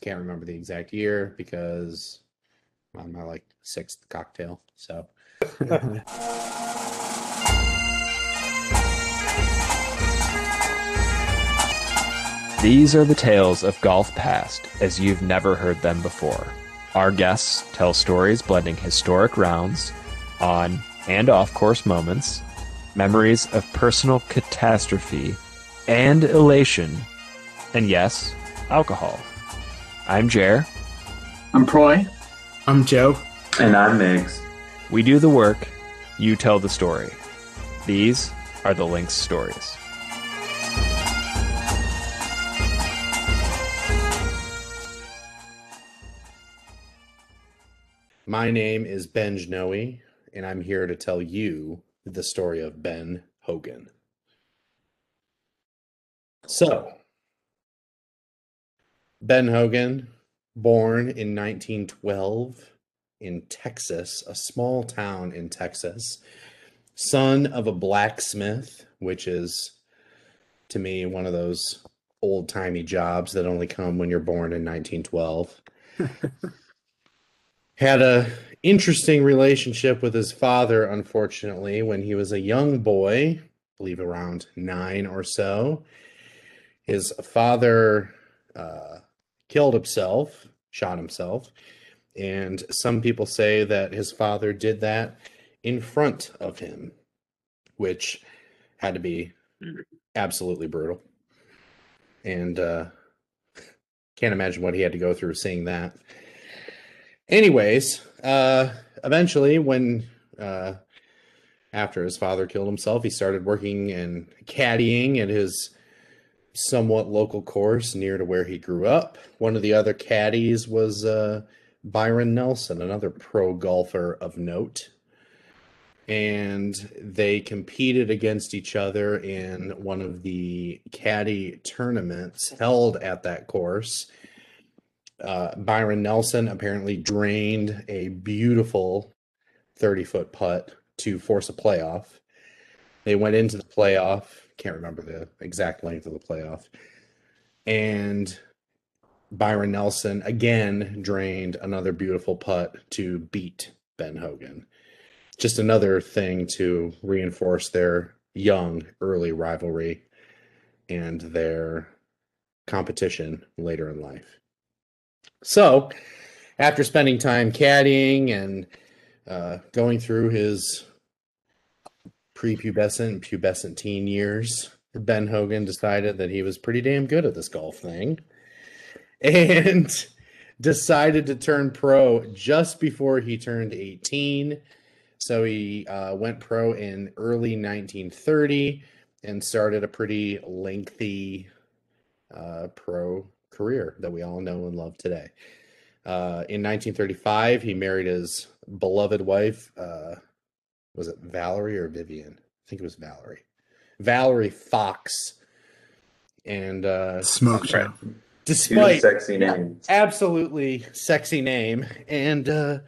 can't remember the exact year because I'm my like sixth cocktail. So These are the tales of golf past as you've never heard them before. Our guests tell stories blending historic rounds, on and off course moments, memories of personal catastrophe and elation, and yes, alcohol. I'm Jer. I'm Proy. I'm Joe. And I'm Migs. We do the work, you tell the story. These are the Lynx stories. my name is Benj Noe, and I'm here to tell you the story of Ben Hogan. So, Ben Hogan, born in 1912 in Texas, a small town in Texas, son of a blacksmith, which is to me one of those old timey jobs that only come when you're born in 1912. Had a interesting relationship with his father, unfortunately, when he was a young boy, I believe around nine or so. His father uh, killed himself, shot himself, and some people say that his father did that in front of him, which had to be absolutely brutal. And uh, can't imagine what he had to go through seeing that. Anyways, uh, eventually, when uh, after his father killed himself, he started working and caddying at his somewhat local course near to where he grew up. One of the other caddies was uh, Byron Nelson, another pro golfer of note. And they competed against each other in one of the caddy tournaments held at that course uh, Byron Nelson apparently drained a beautiful 30 foot putt to force a playoff. They went into the playoff, can't remember the exact length of the playoff. And Byron Nelson again drained another beautiful putt to beat Ben Hogan. Just another thing to reinforce their young early rivalry and their competition later in life. So, after spending time caddying and uh, going through his prepubescent, and pubescent teen years, Ben Hogan decided that he was pretty damn good at this golf thing and decided to turn pro just before he turned 18. So he uh, went pro in early 1930 and started a pretty lengthy uh, pro career that we all know and love today. Uh, in 1935, he married his beloved wife. Was it Valerie or Vivian? I think it was Valerie. Valerie Fox. And uh, smoke show. Despite sexy name, absolutely sexy name, and uh,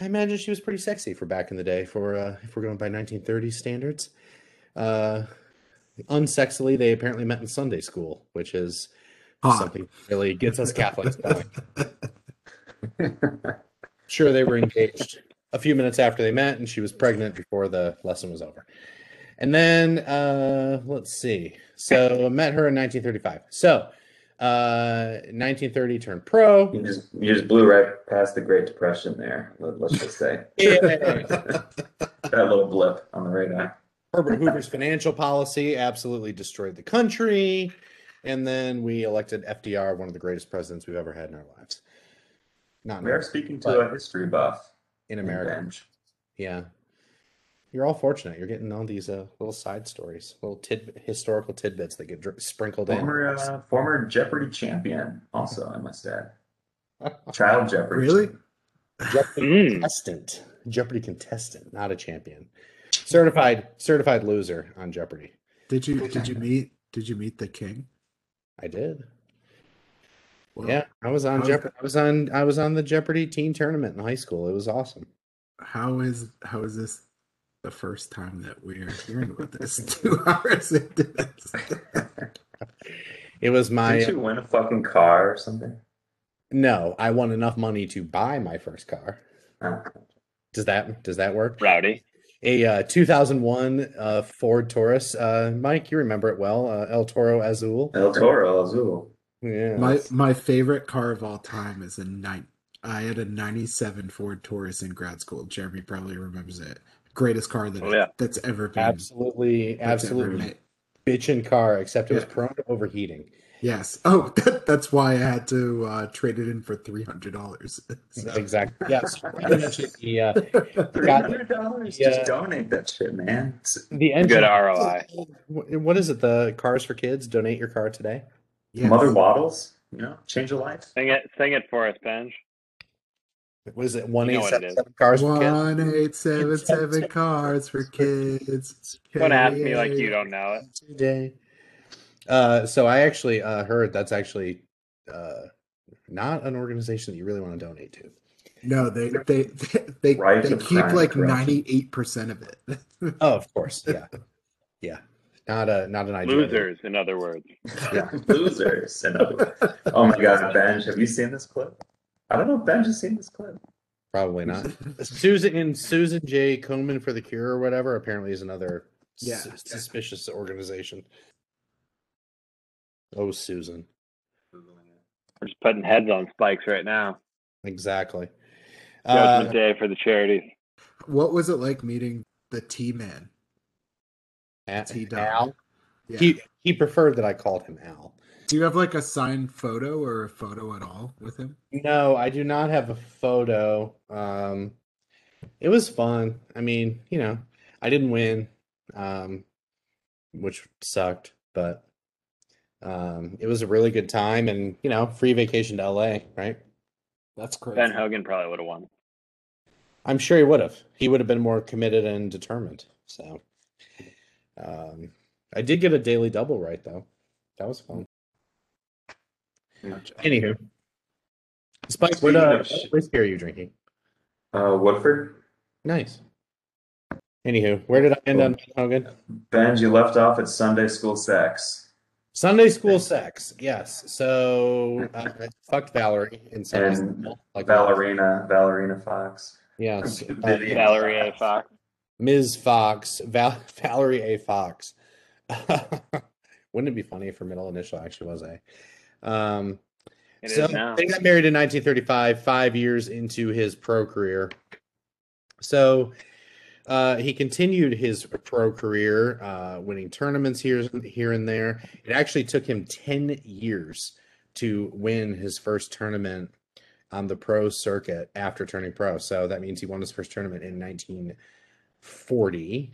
I imagine she was pretty sexy for back in the day. For uh, if we're going by 1930s standards, uh, unsexily, they apparently met in Sunday school, which is Hot. something really gets us Catholics going. sure, they were engaged a few minutes after they met, and she was pregnant before the lesson was over. And then uh, let's see. So I met her in 1935. So uh 1930 turned pro you just you just blew right past the great depression there let, us just say that little blip on the radar herbert hoover's financial policy absolutely destroyed the country and then we elected FDR, one of the greatest presidents we've ever had in our lives. Not we are speaking to a history buff in America. Yeah, you're all fortunate. You're getting all these uh, little side stories, little tid- historical tidbits that get dr- sprinkled former, in. Uh, former Jeopardy champion, also I must add. Child Jeopardy. Really? Jeopardy mm. contestant. Jeopardy contestant, not a champion. Certified certified loser on Jeopardy. Did you did you meet did you meet the king? I did. Well, yeah, I was on Jeopardy. I was on I was on the Jeopardy teen tournament in high school. It was awesome. How is how is this the first time that we're hearing about this two hours into this? it was my Did you win a fucking car or something? No, I won enough money to buy my first car. Uh, Does that does that work? Rowdy. A uh, 2001 uh, Ford Taurus. Uh, Mike, you remember it well. Uh, El Toro Azul. El Toro Azul. Yeah. My my favorite car of all time is a nine. I had a '97 Ford Taurus in grad school. Jeremy probably remembers it. Greatest car that Oh, yeah. that's ever been. absolutely, that's absolutely made. bitchin' car, except it was prone to overheating. Yes. Oh, that, that's why I had to uh, trade it in for three hundred dollars. Exactly. Yes. the, uh, Three hundred dollars. Just donate that shit, man. It's- the engine. Good ROI. What is it? The Cars for Kids. Donate your car today. Mother waddles. You know, change a life. Sing it, sing it for us, Benj. What is it? One You know eight what seven it is. seven Cars for Kids. One eight seven seven cars for kids. Don't ask me like you don't know it. today. Uh, so I actually uh, heard that's actually uh, not an organization that you really want to donate to. No, they they they they, they keep like ninety eight percent of it. Oh, of course, yeah, yeah. Not a not an idea. Losers, in other words. Yeah. Losers. In other words. Oh my god, Benj, have you seen this clip? I don't know if Benj has seen this clip. Probably not. Susan and Susan J. Komen for the Cure or whatever apparently is another Yeah. sus- suspicious organization. Oh, Susan. We're just putting heads on spikes right now. Exactly. Judgment Uh, Day for the charities. what was it like meeting the T Man? A- T-Dog. Al. Yeah. He he preferred that I called him Al. Do you have like a signed photo or a photo at all with him? No, I do not have a photo. Um, it was fun. I mean, you know, I didn't win, um, which sucked, but um, it was a really good time, and you know, free vacation to LA, right? That's crazy. Ben Hogan probably would have won. I'm sure he would have. He would have been more committed and determined. So, um, I did get a daily double right though. That was fun. Anywho, Spike, what Speaking uh, sh- what whiskey are you drinking? Uh, Woodford. Nice. Anywho, where did I end on Hogan? Benj, you left off at Sunday school sex. Sunday school sex. Yes. So uh, I fucked Valerie in Sunday And school. Like Ballerina, Ballerina Fox. Yes. Uh, Vivian. Valerie Fox. Ms. Fox, Val- Valerie A. Fox. Wouldn't it be funny if her middle initial actually was A? Um, It so they got married in 1935, five years into his pro career. So uh, he continued his pro career, uh, winning tournaments here, here and there. It actually took him 10 years to win his first tournament on the pro circuit after turning pro. So that means he won his first tournament in 1940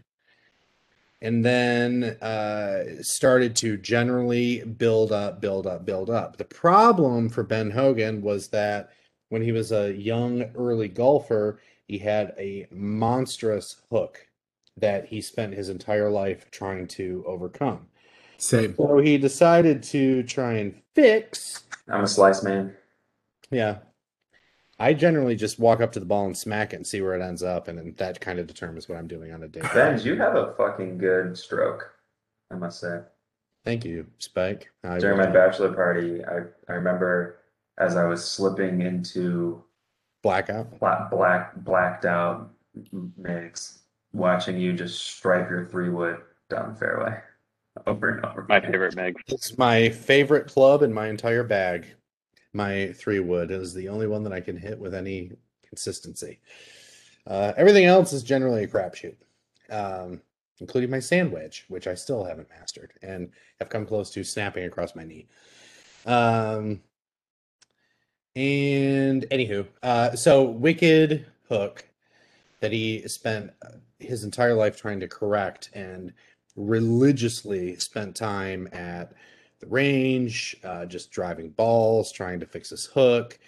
and then uh, started to generally build up, build up, build up. The problem for Ben Hogan was that when he was a young early golfer, he had a monstrous hook that he spent his entire life trying to overcome. Same. So he decided to try and fix. I'm a slice man. Yeah. I generally just walk up to the ball and smack it and see where it ends up, and then that kind of determines what I'm doing on a day. Ben, you have a fucking good stroke, I must say. Thank you, Spike. I During my bachelor party, I, I remember as I was slipping into blackout. black, black blacked out Migs, watching you just strike your three wood down the fairway over and over. My favorite Meg. It's my favorite club in my entire bag. My three wood is the only one that I can hit with any consistency. Uh, everything else is generally a crapshoot, um, including my sand wedge, which I still haven't mastered and have come close to snapping across my knee. Um, and anywho, uh, so Wicked Hook that he spent his entire life trying to correct and religiously spent time at the range, uh, just driving balls, trying to fix his hook,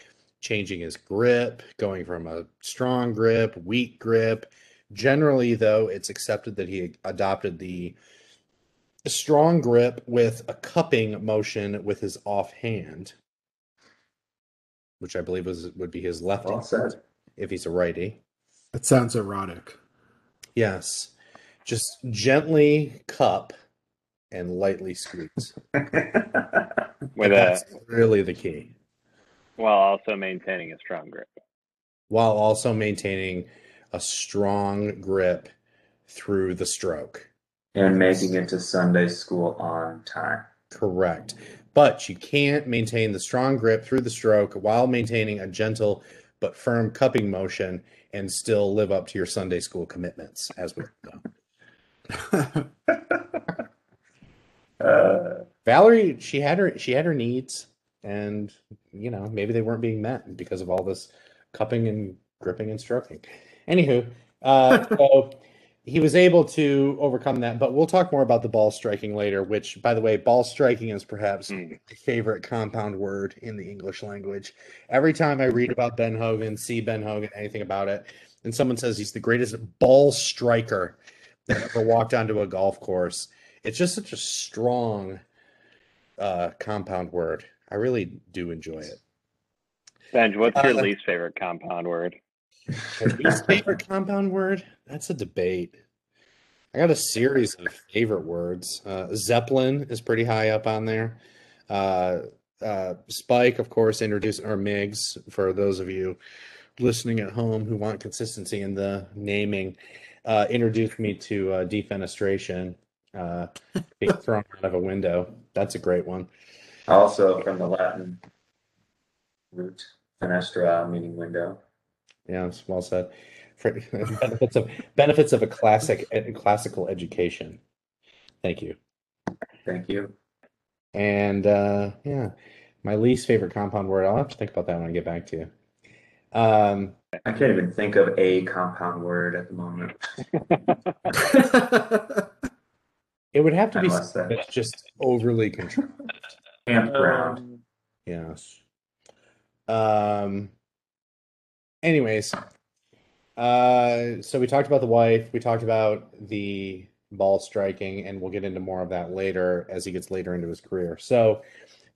changing his grip, going from a strong grip, weak grip. Generally, though, it's accepted that he adopted the strong grip with a cupping motion with his offhand, which I believe was would be his left Well hand if he's a righty. That sounds erotic. Yes, just gently cup and lightly squeeze. With a That's really the key. While also maintaining a strong grip. while also maintaining a strong grip through the stroke. And making it to Sunday school on time. Correct. But you can't maintain the strong grip through the stroke while maintaining a gentle but firm cupping motion and still live up to your Sunday school commitments, as we know. Uh, Valerie, she had her she had her needs, and you know maybe they weren't being met because of all this cupping and gripping and stroking. Anywho, uh, so he was able to overcome that. But we'll talk more about the ball striking later. Which, by the way, ball striking is perhaps Mm. my favorite compound word in the English language. Every time I read about Ben Hogan, see Ben Hogan, anything about it, and someone says he's the greatest ball striker that ever walked onto a golf course, it's just such a strong uh, compound word. I really do enjoy it. Benj, what's your Uh, least favorite compound word? Least favorite compound word? That's a debate. I got a series of favorite words. Uh, Zeppelin is pretty high up on there. Uh, uh, Spike, of course, introduced or Migs for those of you listening at home who want consistency in the naming. Uh, introduced me to uh, defenestration, uh, being thrown out of a window. That's a great one. also from the Latin root fenestra, meaning window. Yeah, it's well said. For benefits of benefits of a classic a classical education. Thank you. Thank you. And uh, yeah, my least favorite compound word. I'll have to think about that when I get back to you. Um, I can't even think of a compound word at the moment. it would have to be Unless something that- that's just overly controlled. Campground. Yes. Um. Anyways, uh, so we talked about the wife. We talked about the ball striking, and we'll get into more of that later as he gets later into his career. So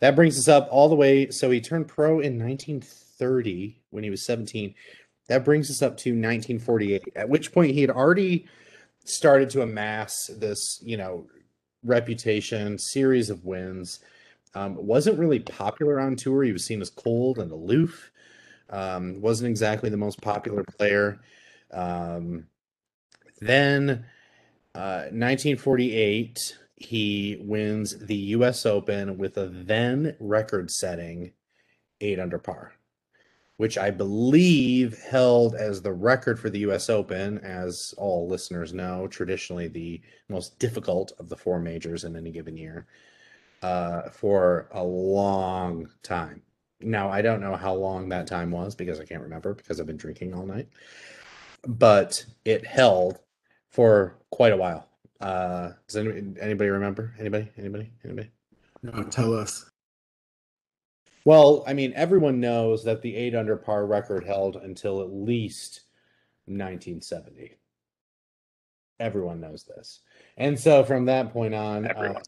that brings us up all the way. So he turned pro in 1930 when he was 17. That brings us up to 1948, at which point he had already started to amass this, you know, reputation, series of wins. Um, wasn't really popular on tour. He was seen as cold and aloof. Um, wasn't exactly the most popular player. Um, then, uh, 1948, he wins the U.S. Open with a then record-setting eight under par, which I believe held as the record for the U.S. Open. As all listeners know, traditionally the most difficult of the four majors in any given year uh, for a long time. Now, I don't know how long that time was because I can't remember because I've been drinking all night, but it held for quite a while. Uh, does anybody, anybody remember? Anybody? Anybody? Anybody? no, tell us. Well, I mean, everyone knows that the eight under par record held until at least 1970. Everyone knows this. And so from that point on, uh, Everyone.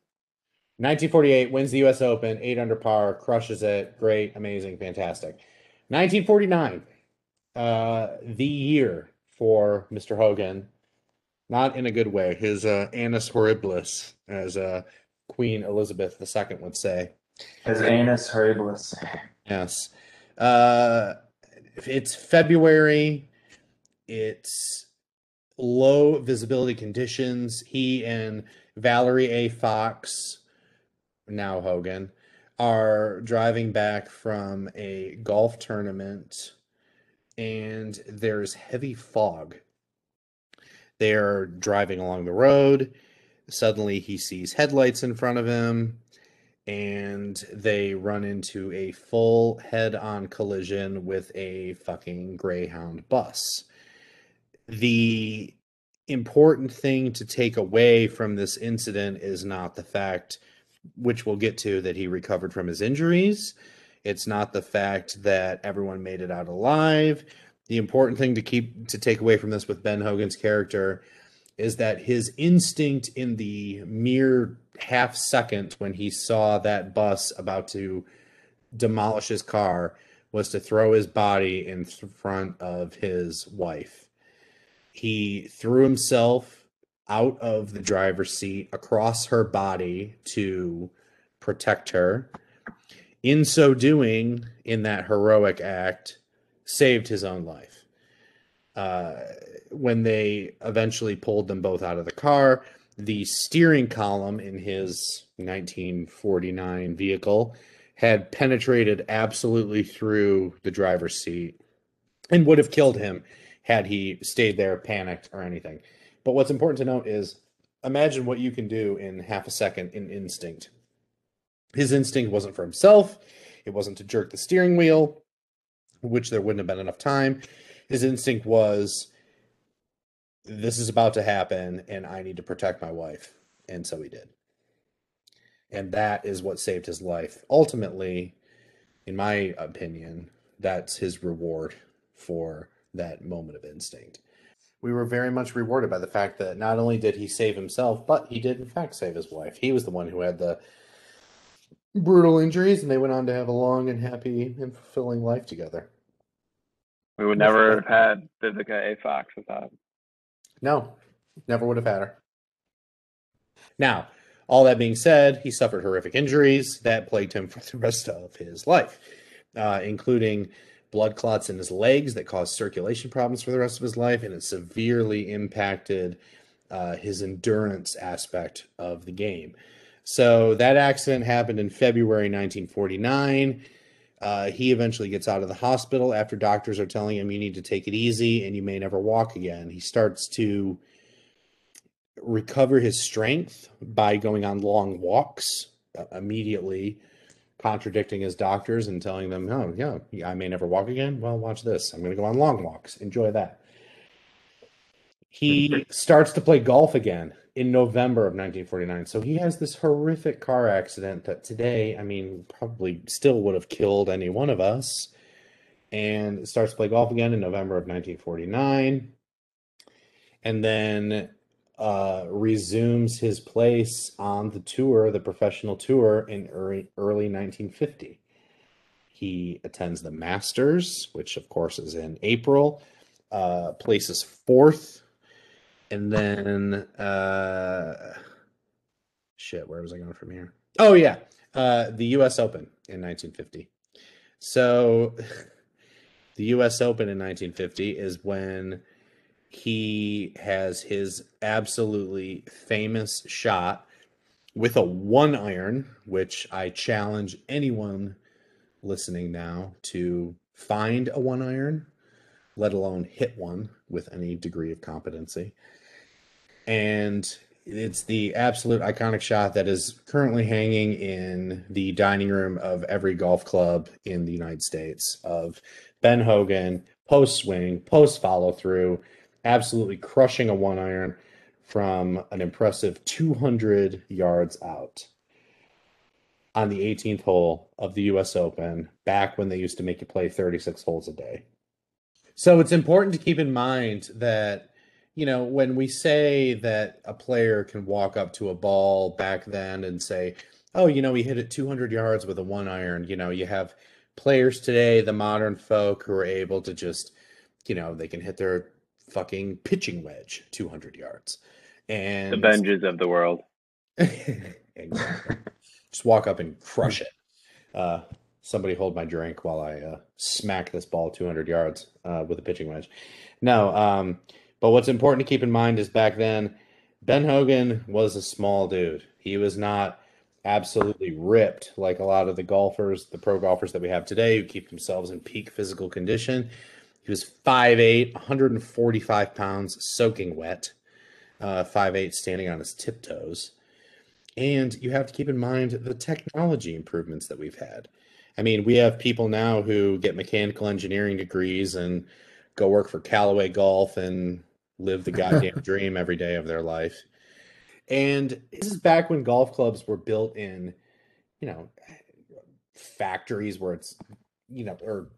1948 wins the US Open, eight under par, crushes it. Great, amazing, fantastic. 1949, uh, the year for Mr. Hogan, not in a good way. His uh, annus horribilis, as uh, Queen Elizabeth II would say. His anus horribilis. Yes. Uh, it's February. It's low visibility conditions. He and Valerie A. Fox, now Hogan, are driving back from a golf tournament and there's heavy fog. They're driving along the road. Suddenly he sees headlights in front of him and they run into a full head on collision with a fucking Greyhound bus. The important thing to take away from this incident is not the fact, which we'll get to, that he recovered from his injuries. It's not the fact that everyone made it out alive. The important thing to keep to take away from this with Ben Hogan's character is that his instinct in the mere half second when he saw that bus about to demolish his car was to throw his body in front of his wife. He threw himself out of the driver's seat across her body to protect her. in so doing, in that heroic act, saved his own life. Uh, when they eventually pulled them both out of the car, the steering column in his 1949 vehicle had penetrated absolutely through the driver's seat and would have killed him had he stayed there, panicked, or anything. But what's important to note is imagine what you can do in half a second in instinct. His instinct wasn't for himself, it wasn't to jerk the steering wheel, which there wouldn't have been enough time. His instinct was this is about to happen and I need to protect my wife. And so he did. And that is what saved his life. Ultimately, in my opinion, that's his reward for that moment of instinct. We were very much rewarded by the fact that not only did he save himself, but he did, in fact, save his wife. He was the one who had the brutal injuries, and they went on to have a long and happy and fulfilling life together. We would never have had Vivica A. Fox without. No, never would have had her. Now, all that being said, he suffered horrific injuries that plagued him for the rest of his life, uh, including blood clots in his legs that caused circulation problems for the rest of his life, and it severely impacted uh, his endurance aspect of the game. So that accident happened in February 1949. Uh, he eventually gets out of the hospital after doctors are telling him you need to take it easy and you may never walk again. He starts to recover his strength by going on long walks uh, immediately contradicting his doctors and telling them, "Oh, yeah, I may never walk again." Well, watch this. I'm going to go on long walks. Enjoy that. He starts to play golf again in November of 1949. So he has this horrific car accident that today, I mean, probably still would have killed any one of us. And starts to play golf again in November of 1949. And then uh, resumes his place on the tour, the professional tour, in early, early 1950. He attends the Masters, which of course is in April, uh, places fourth, and then uh, shit, where was I going from here? Oh yeah, uh, the U.S. Open in 1950. So, the U.S. Open in 1950 is when he has his absolutely famous shot with a one iron, which I challenge anyone listening now to find a one iron, let alone hit one with any degree of competency. And it's the absolute iconic shot that is currently hanging in the dining room of every golf club in the United States of Ben Hogan post swing, post follow through absolutely crushing a one iron from an impressive 200 yards out on the 18th hole of the US Open back when they used to make you play 36 holes a day. So it's important to keep in mind that, you know, when we say that a player can walk up to a ball back then and say, oh, you know, he hit it 200 yards with a one iron, you know, you have players today, the modern folk who are able to just, you know, they can hit their fucking pitching wedge 200 yards. And the Benjes of the world. exactly. Just walk up and crush it. Uh, somebody hold my drink while I uh, smack this ball 200 yards uh, with a pitching wedge. No, um, but what's important to keep in mind is back then, Ben Hogan was a small dude. He was not absolutely ripped like a lot of the golfers, the pro golfers that we have today who keep themselves in peak physical condition. He was 5'8, 145 pounds, soaking wet, uh, 5'8, standing on his tiptoes. And you have to keep in mind the technology improvements that we've had. I mean, we have people now who get mechanical engineering degrees and go work for Callaway Golf and live the goddamn dream every day of their life. And this is back when golf clubs were built in, you know, factories where it's, you know, or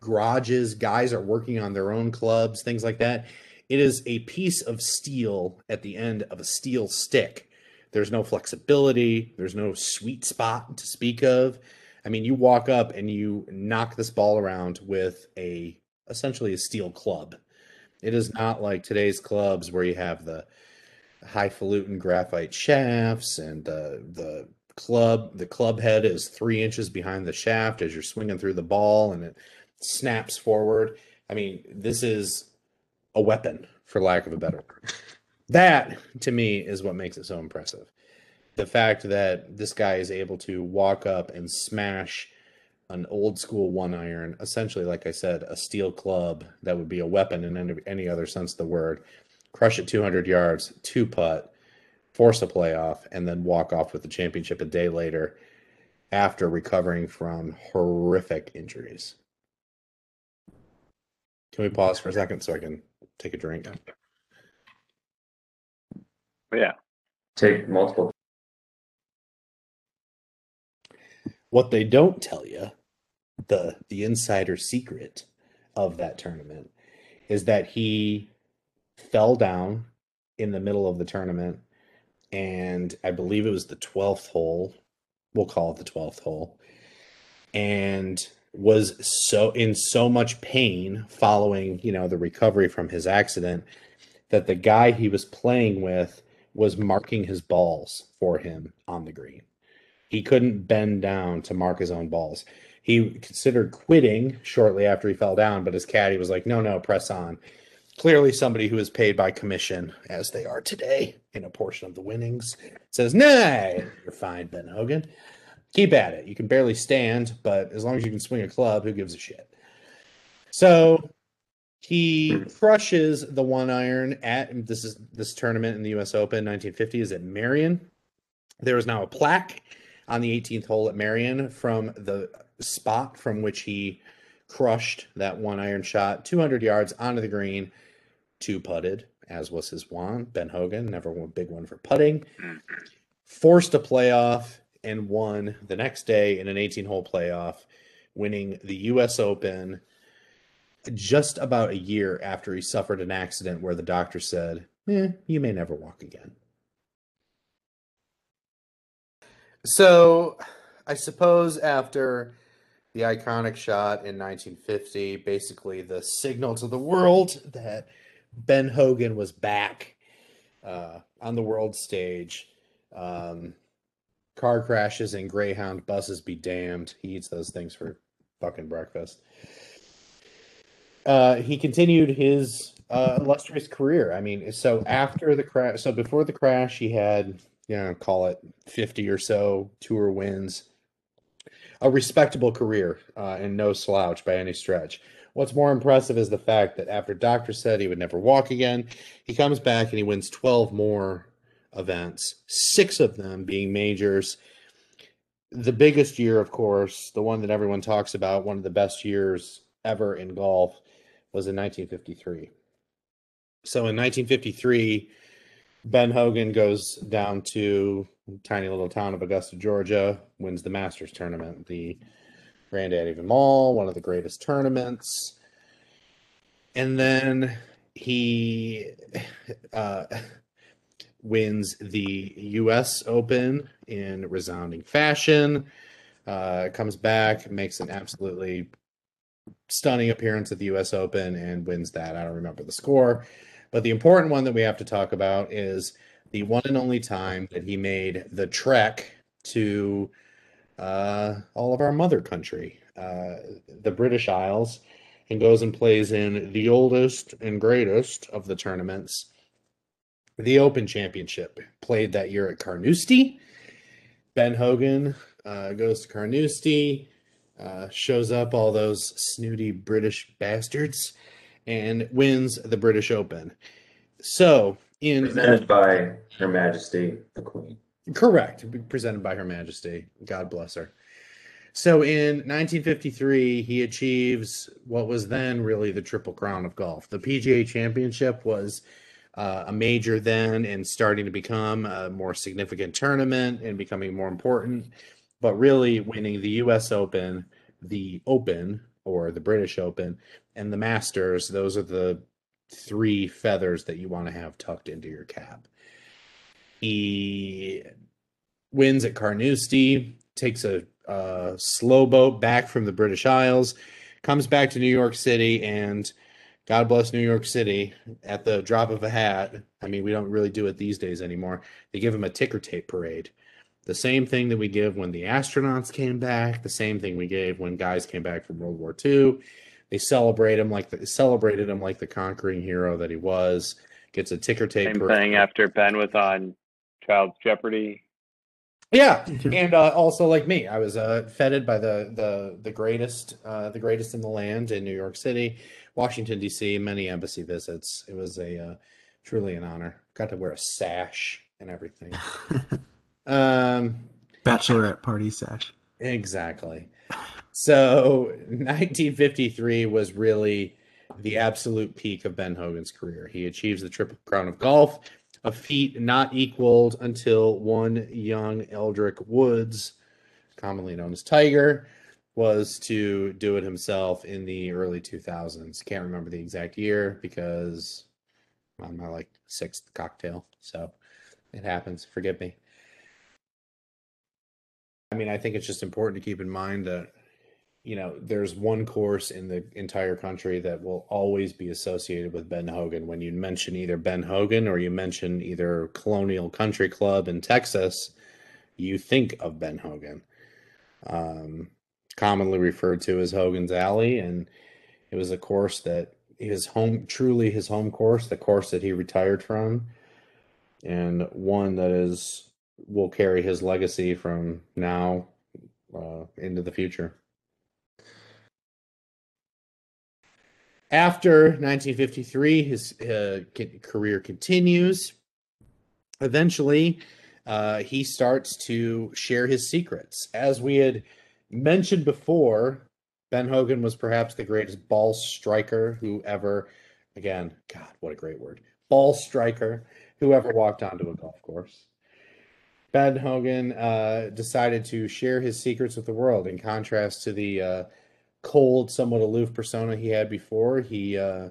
garages, guys are working on their own clubs, things like that. It is a piece of steel at the end of a steel stick. There's no flexibility, there's no sweet spot to speak of. I mean, you walk up and you knock this ball around with a essentially a steel club. It is not like today's clubs where you have the highfalutin graphite shafts and the the club. The club head is three inches behind the shaft as you're swinging through the ball, and it snaps forward. I mean, this is a weapon, for lack of a better word. That to me is what makes it so impressive. The fact that this guy is able to walk up and smash an old school one iron, essentially, like I said, a steel club that would be a weapon in any, any other sense of the word, crush it 200 yards, two putt, force a playoff, and then walk off with the championship a day later after recovering from horrific injuries. Can we pause for a second so I can take a drink? Yeah, Take multiple. What they don't tell you, the the insider secret of that tournament, is that he fell down in the middle of the tournament, and I believe it was the twelfth hole. We'll call it the twelfth hole, and was so in so much pain following you know the recovery from his accident that the guy he was playing with was marking his balls for him on the green. He couldn't bend down to mark his own balls. He considered quitting shortly after he fell down, but his caddy was like, no, no, press on. Clearly, somebody who is paid by commission, as they are today, in a portion of the winnings, says, nah, you're fine, Ben Hogan. Keep at it. You can barely stand, but as long as you can swing a club, who gives a shit? So he crushes the one iron at this is this tournament in the US Open 1950 is at Merion. There is now a plaque on the 18th hole at Merion from the spot from which he crushed that one iron shot 200 yards onto the green, two putted, as was his wont. Ben Hogan, never a big one for putting, forced a playoff and won the next day in an 18 hole playoff, winning the US Open just about a year after he suffered an accident where the doctor said, eh, you may never walk again. So, I suppose after the iconic shot in 1950, basically the signal to the world that Ben Hogan was back uh, on the world stage. Um, car crashes and Greyhound buses be damned. He eats those things for fucking breakfast. Uh, he continued his uh, illustrious career. I mean, so after the crash, so before the crash, he had, you know, call it 50 or so tour wins, a respectable career, uh, and no slouch by any stretch. What's more impressive is the fact that after doctor said he would never walk again, he comes back and he wins 12 more events, six of them being majors. The biggest year, of course, the one that everyone talks about, one of the best years ever in golf, was in 1953. So in 1953, Ben Hogan goes down to tiny little town of Augusta, Georgia, wins the Masters tournament, the Granddaddy of them all, one of the greatest tournaments. And then he uh, wins the U.S. Open in resounding fashion. Uh, comes back, makes an absolutely stunning appearance at the U.S. Open, and wins that. I don't remember the score, but the important one that we have to talk about is the one and only time that he made the trek to uh, all of our mother country, uh, the British Isles, and goes and plays in the oldest and greatest of the tournaments, the Open Championship, played that year at Carnoustie. Ben Hogan uh, goes to Carnoustie, uh, shows up all those snooty British bastards, and wins the British Open. So, in Presented by Her Majesty the Queen. Correct. Presented by Her Majesty. God bless her. So in 1953, he achieves what was then really the Triple Crown of golf. The PGA Championship was uh, a major then and starting to become a more significant tournament and becoming more important. But really, winning the US Open, the Open or the British Open, and the Masters, those are the three feathers that you want to have tucked into your cap. He wins at Carnoustie, takes a, a slow boat back from the British Isles, comes back to New York City, and God bless New York City. At the drop of a hat, I mean, we don't really do it these days anymore. They give him a ticker tape parade. The same thing that we give when the astronauts came back, the same thing we gave when guys came back from World War II. They celebrate him like the, celebrated him like the conquering hero that he was. Gets a ticker tape. Same thing after Ben was on Child's Jeopardy. Yeah, and uh, also like me, I was uh, feted by the the the greatest, uh, the greatest in the land in New York City, Washington D.C. Many embassy visits. It was a uh, truly an honor. Got to wear a sash and everything. Um, Bachelorette party sash. exactly. So 1953 was really the absolute peak of Ben Hogan's career. He achieves the Triple Crown of Golf, a feat not equaled until one young Eldrick Woods, commonly known as Tiger, was to do it himself in the early 2000s. Can't remember the exact year because I'm on my like sixth cocktail, so it happens. Forgive me. I mean, I think it's just important to keep in mind that you know, there's one course in the entire country that will always be associated with Ben Hogan. When you mention either Ben Hogan or you mention either Colonial Country Club in Texas, you think of Ben Hogan. Um, commonly referred to as Hogan's Alley, and it was a course that his home, truly his home course, the course that he retired from, and one that is will carry his legacy from now uh, into the future. After 1953, his uh, career continues. Eventually, uh, he starts to share his secrets. As we had mentioned before, Ben Hogan was perhaps the greatest ball striker who ever, again, God, what a great word, ball striker who ever walked onto a golf course. Ben Hogan uh, decided to share his secrets with the world in contrast to the uh, cold, somewhat aloof persona he had before. He uh,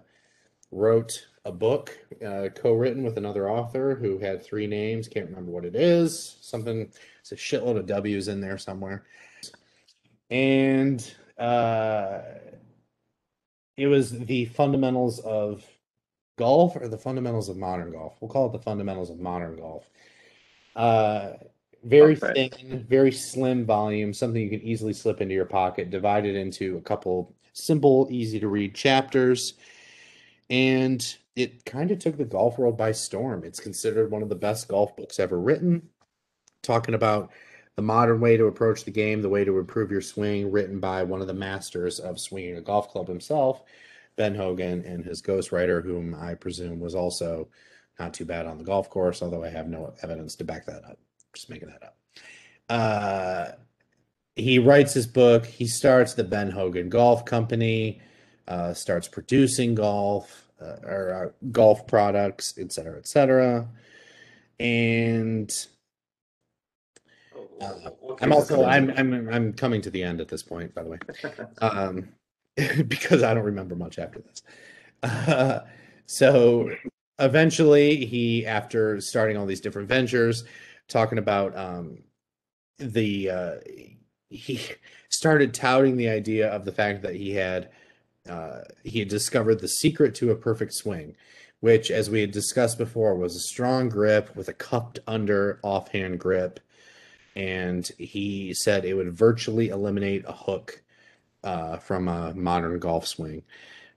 wrote a book, uh, co-written with another author who had three names. Can't remember what it is. Something. It's a shitload of W's in there somewhere. And uh, it was the fundamentals of golf or the fundamentals of modern golf. We'll call it the fundamentals of modern golf. Uh, very Okay. thin, very slim volume, something you can easily slip into your pocket, divided into a couple simple, easy to read chapters. And it kind of took the golf world by storm. It's considered one of the best golf books ever written, talking about the modern way to approach the game, the way to improve your swing, written by one of the masters of swinging a golf club himself, Ben Hogan, and his ghostwriter, whom I presume was also not too bad on the golf course, although I have no evidence to back that up. Just making that up. Uh, he writes his book. He starts the Ben Hogan Golf Company, uh, starts producing golf uh, or uh, golf products, et cetera, et cetera. And uh, I'm also I'm I'm I'm coming to the end at this point, by the way, um, because I don't remember much after this. Uh, so eventually, he after starting all these different ventures, talking about um, the uh, he started touting the idea of the fact that he had uh, he had discovered the secret to a perfect swing, which, as we had discussed before, was a strong grip with a cupped under offhand grip, and he said it would virtually eliminate a hook uh, from a modern golf swing.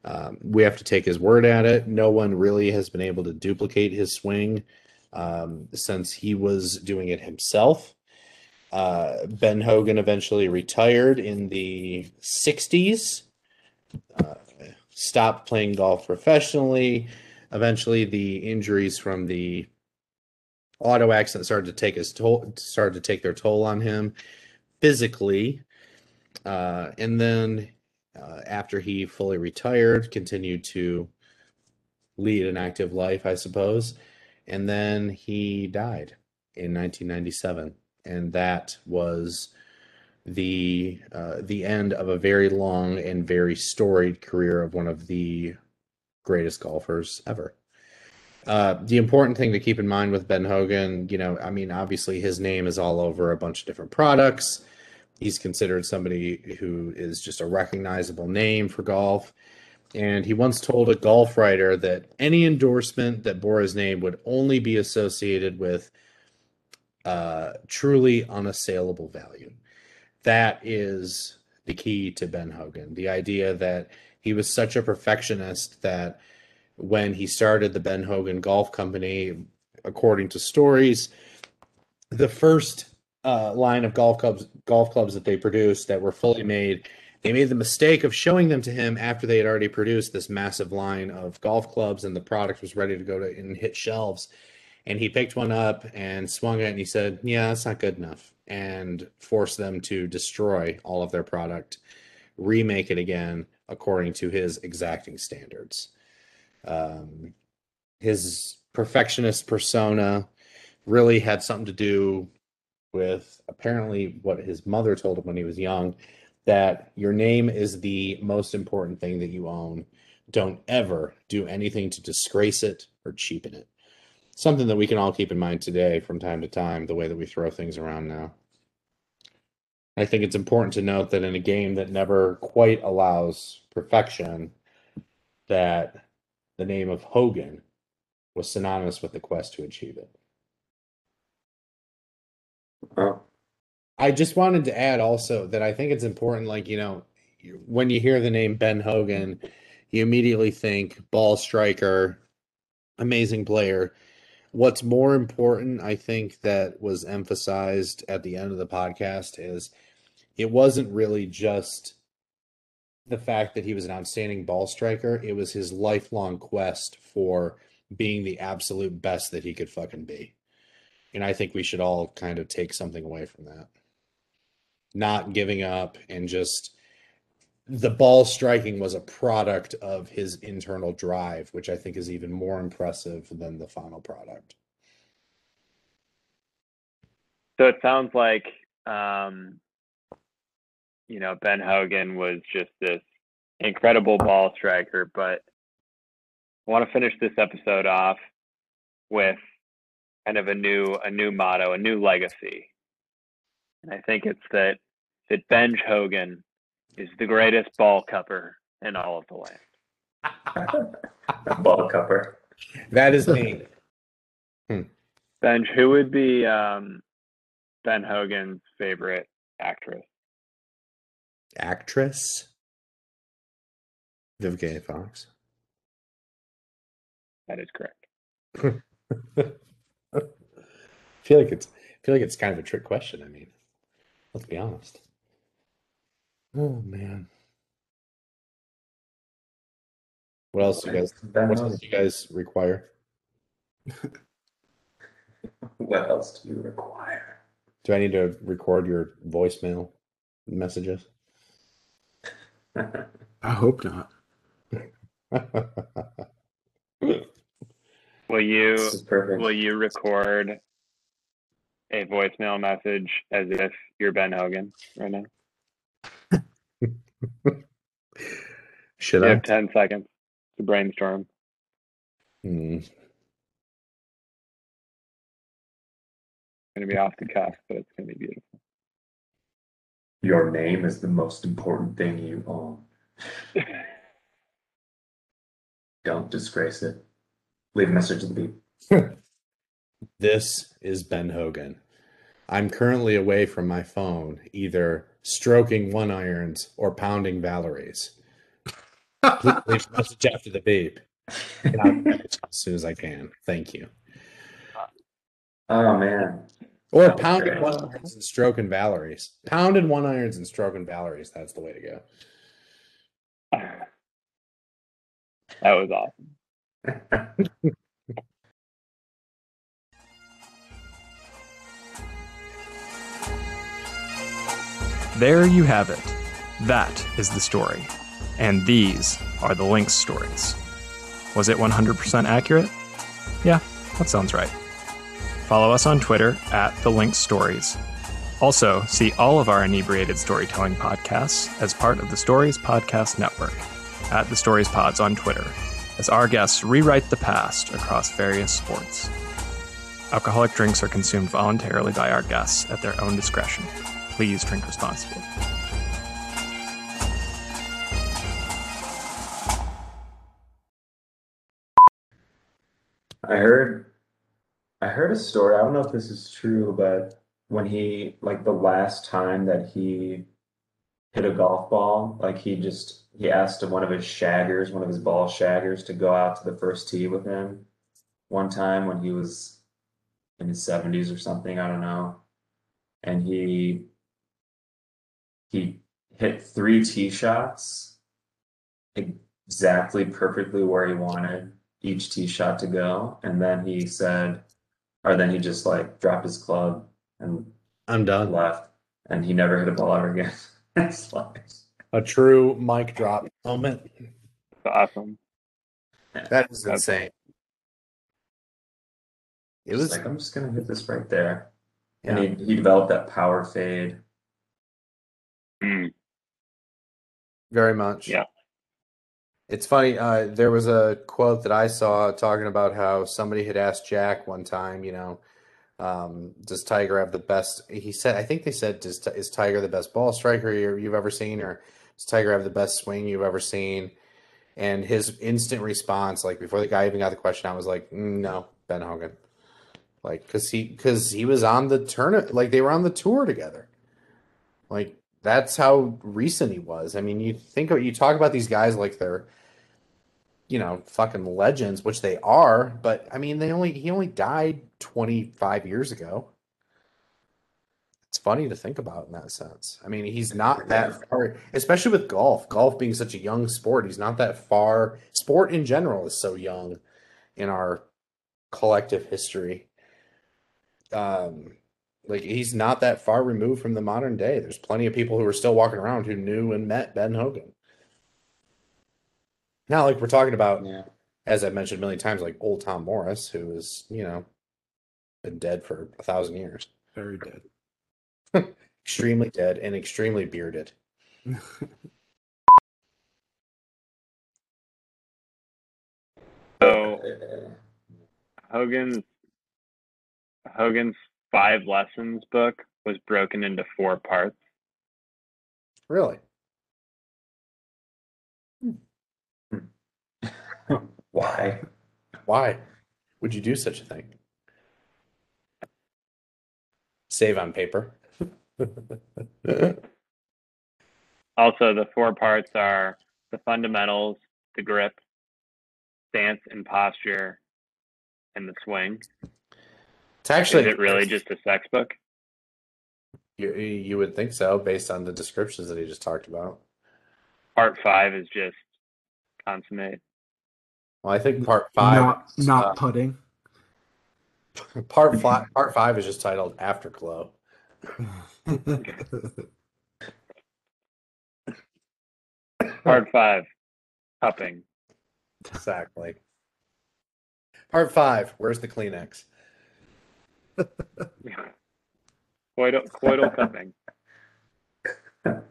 Um, we have to take his word at it. No one really has been able to duplicate his swing um, since he was doing it himself. Uh, ben Hogan eventually retired in the 60s, uh, stopped playing golf professionally. Eventually, the injuries from the auto accident started to take his toll, started to take their toll on him physically. Uh, and then, uh, after he fully retired, continued to lead an active life, I suppose. And then he died in 1997 and that was the uh, the end of a very long and very storied career of one of the greatest golfers ever. Uh, the important thing to keep in mind with Ben Hogan, you know, I mean, obviously his name is all over a bunch of different products. He's considered somebody who is just a recognizable name for golf. And he once told a golf writer that any endorsement that bore his name would only be associated with uh, truly unassailable value. That is the key to Ben Hogan. The idea that he was such a perfectionist that when he started the Ben Hogan Golf Company, according to stories, the first uh, line of golf clubs golf clubs that they produced that were fully made. They made the mistake of showing them to him after they had already produced this massive line of golf clubs and the product was ready to go to and hit shelves. And he picked one up and swung it and he said yeah that's not good enough and forced them to destroy all of their product remake it again according to his exacting standards. Um, his perfectionist persona really had something to do with apparently what his mother told him when he was young that your name is the most important thing that you own. Don't ever do anything to disgrace it or cheapen it. Something that we can all keep in mind today from time to time, the way that we throw things around now. I think it's important to note that in a game that never quite allows perfection, that the name of Hogan was synonymous with the quest to achieve it. Oh, I just wanted to add also that I think it's important, like, you know, when you hear the name Ben Hogan, you immediately think ball striker, amazing player. What's more important, I think, that was emphasized at the end of the podcast is it wasn't really just the fact that he was an outstanding ball striker, it was his lifelong quest for being the absolute best that he could fucking be. And I think we should all kind of take something away from that. Not giving up and just the ball striking was a product of his internal drive, which I think is even more impressive than the final product. So it sounds like, um, you know, Ben Hogan was just this incredible ball striker, but I want to finish this episode off with kind of a new a new motto, a new legacy. And I think it's that that Benj Hogan is the greatest ball cupper in all of the land. ball cupper. That is me. Benj, who would be um, Ben Hogan's favorite actress? Actress Vivica A. Fox. That is correct. I feel like it's I feel like it's kind of a trick question. I mean, let's be honest. Oh man. What else do you guys what else do you guys require? What else do you require? Do I need to record your voicemail messages? I hope not. Will you This is perfect. will you record a voicemail message as if you're Ben Hogan right now? Should You I? have ten seconds to brainstorm. Hmm. It's gonna be off the cuff, but it's gonna be beautiful. Your name is the most important thing you own. Don't disgrace it. Leave a message at the beep. This is Ben Hogan. I'm currently away from my phone, either stroking one irons or pounding Valerie's. Please leave a message after the beep. And I'll get it as soon as I can. Thank you. Oh man. Or pounding one irons and stroking Valerie's. Pounded one irons and stroking Valerie's. That's the way to go. That was awesome. There you have it. That is the story. And these are the Lynx stories. Was it 100% accurate? Yeah, that sounds right. Follow us on Twitter at The Lynx Stories. Also, see all of our inebriated storytelling podcasts as part of the Stories Podcast Network at The Stories Pods on Twitter, as our guests rewrite the past across various sports. Alcoholic drinks are consumed voluntarily by our guests at their own discretion. Please drink responsibly. I heard I heard a story. I don't know if this is true, but when he like the last time that he hit a golf ball, like he just he asked one of his shaggers, one of his ball shaggers, to go out to the first tee with him one time when he was in his 70s or something, I don't know. And he he hit three tee shots exactly perfectly where he wanted each tee shot to go. And then he said, or then he just like dropped his club and I'm done. left. And he never hit a ball ever again. it's like, A true mic drop moment. It's awesome. That is Okay. insane. It was like, I'm just gonna hit this right there. yeah. And he, he developed that power fade. Mm. Very much. Yeah. It's funny. Uh, there was a quote that I saw talking about how somebody had asked Jack one time, you know, um, does Tiger have the best? He said, I think they said, does, is Tiger the best ball striker you- you've ever seen, or does Tiger have the best swing you've ever seen? And his instant response, like before the guy even got the question I was like, "Mm, no, Ben Hogan. Like, cause he, cause he was on the tournament, like they were on the tour together. Like, that's how recent he was. I mean, you think you talk about these guys like they're, you know, fucking legends, which they are, but I mean, they only he only died 25 years ago. It's funny to think about in that sense. I mean, he's not that far, especially with golf. Golf being such a young sport, he's not that far. Sport in general is so young in our collective history. Um, like he's not that far removed from the modern day. There's plenty of people who are still walking around who knew and met Ben Hogan. Now, like we're talking about, Yeah. as I've mentioned a million times, like old Tom Morris, who is, you know, been dead for a thousand years, Very dead. extremely dead and extremely bearded. So Hogan's Hogan's five lessons book was broken into four parts. Really? Hmm. Why? Why would you do such a thing? Save on paper. Also, the four parts are the fundamentals, the grip, stance and posture, and the swing. It's actually Is it really just a sex book? you, you would think so based on the descriptions that he just talked about. Part five is just consummate. Well, I think part five, not not uh, putting. part five, part five is just titled Afterglow. Part five, cupping. Exactly. Part five, where's the Kleenex? Coital, coital cupping.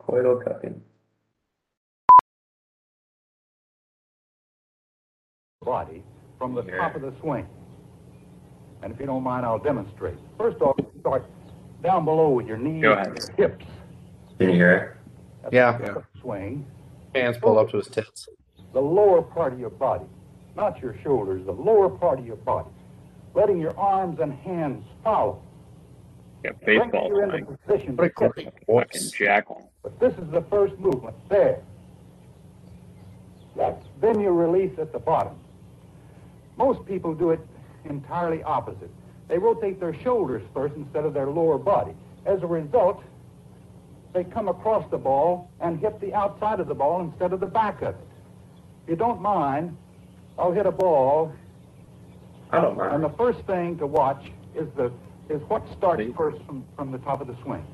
Coital cupping. body from the Yeah. top of the swing. And if you don't mind, I'll demonstrate. First off, start down below with your knees and your hips. Can you hear That's Yeah. the top of the Swing. Hands pulled up to his tits. The lower part of your body, not your shoulders, the lower part of your body. Letting your arms and hands follow. Yeah, Bring baseball you into swing. position What a to hit. great Fucking voice. jackal. But this is the first movement. There. Then you release at the bottom. Most people do it entirely opposite. They rotate their shoulders first instead of their lower body. As a result, they come across the ball and hit the outside of the ball instead of the back of it. If you don't mind, I'll hit a ball, I don't and the first thing to watch is the is what starts first from, from the top of the swing.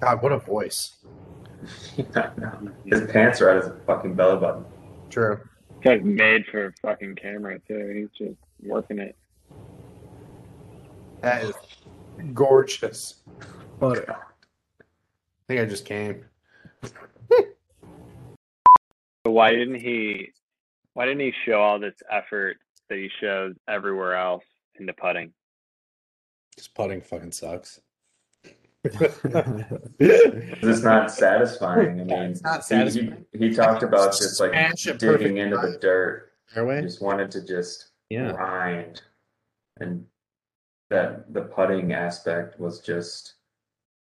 God, what a voice. His pants are at his fucking belly button. True. Guy's made for fucking camera too. He's just working it. That is gorgeous. but I think I just came. But why didn't he? Why didn't he show all this effort that he shows everywhere else into putting? This putting fucking sucks. It's not satisfying. I mean, It's not he- satisfying. He, he talked about just like digging into the dirt He fairway. just wanted to just Yeah. grind, and that the putting aspect was just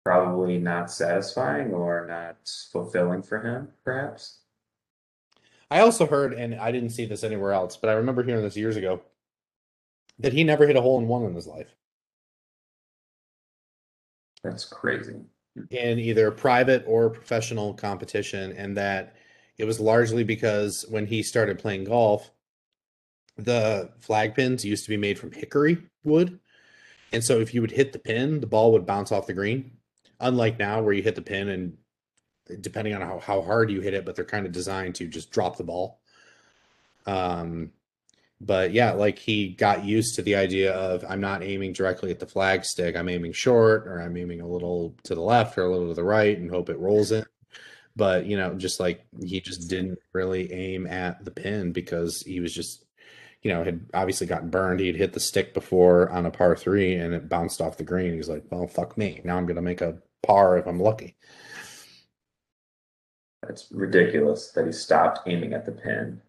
probably not satisfying or not fulfilling for him, perhaps. I also heard, and I didn't see this anywhere else, but I remember hearing this years ago, that he never hit a hole in one in his life That's crazy. in either private or professional competition, and that it was largely because when he started playing golf, the flag pins used to be made from hickory wood. And so if you would hit the pin, the ball would bounce off the green. Unlike now, where you hit the pin and depending on how, how hard you hit it, but they're kind of designed to just drop the ball. Um, but yeah, like he got used to the idea of I'm not aiming directly at the flag stick, I'm aiming short or I'm aiming a little to the left or a little to the right and hope it rolls in. But you know, just like he just didn't really aim at the pin because he was just you know, had obviously gotten burned. He'd hit the stick before on a par three and it bounced off the green. He's like, well, fuck me. Now I'm going to make a par if I'm lucky. That's ridiculous that he stopped aiming at the pin.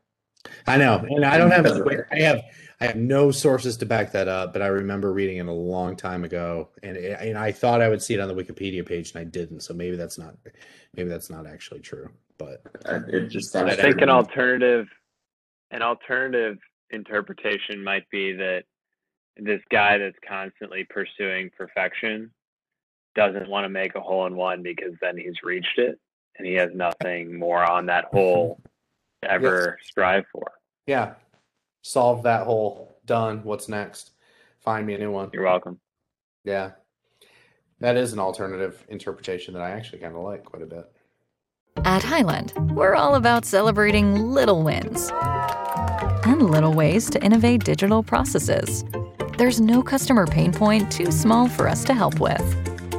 I know. And I don't have, Because of it. I have, I have no sources to back that up, but I remember reading it a long time ago and, and I thought I would see it on the Wikipedia page and I didn't. So maybe that's not, maybe that's not actually true, but It just I think an alternative, an alternative interpretation might be that this guy that's constantly pursuing perfection doesn't want to make a hole in one because then he's reached it and he has nothing more on that hole to ever strive for. yeah, solve that hole. Done. What's next? Find me a new one. You're welcome. Yeah. That is an alternative interpretation that I actually kind of like quite a bit. At Hyland, we're all about celebrating little wins and little ways to innovate digital processes. There's no customer pain point too small for us to help with.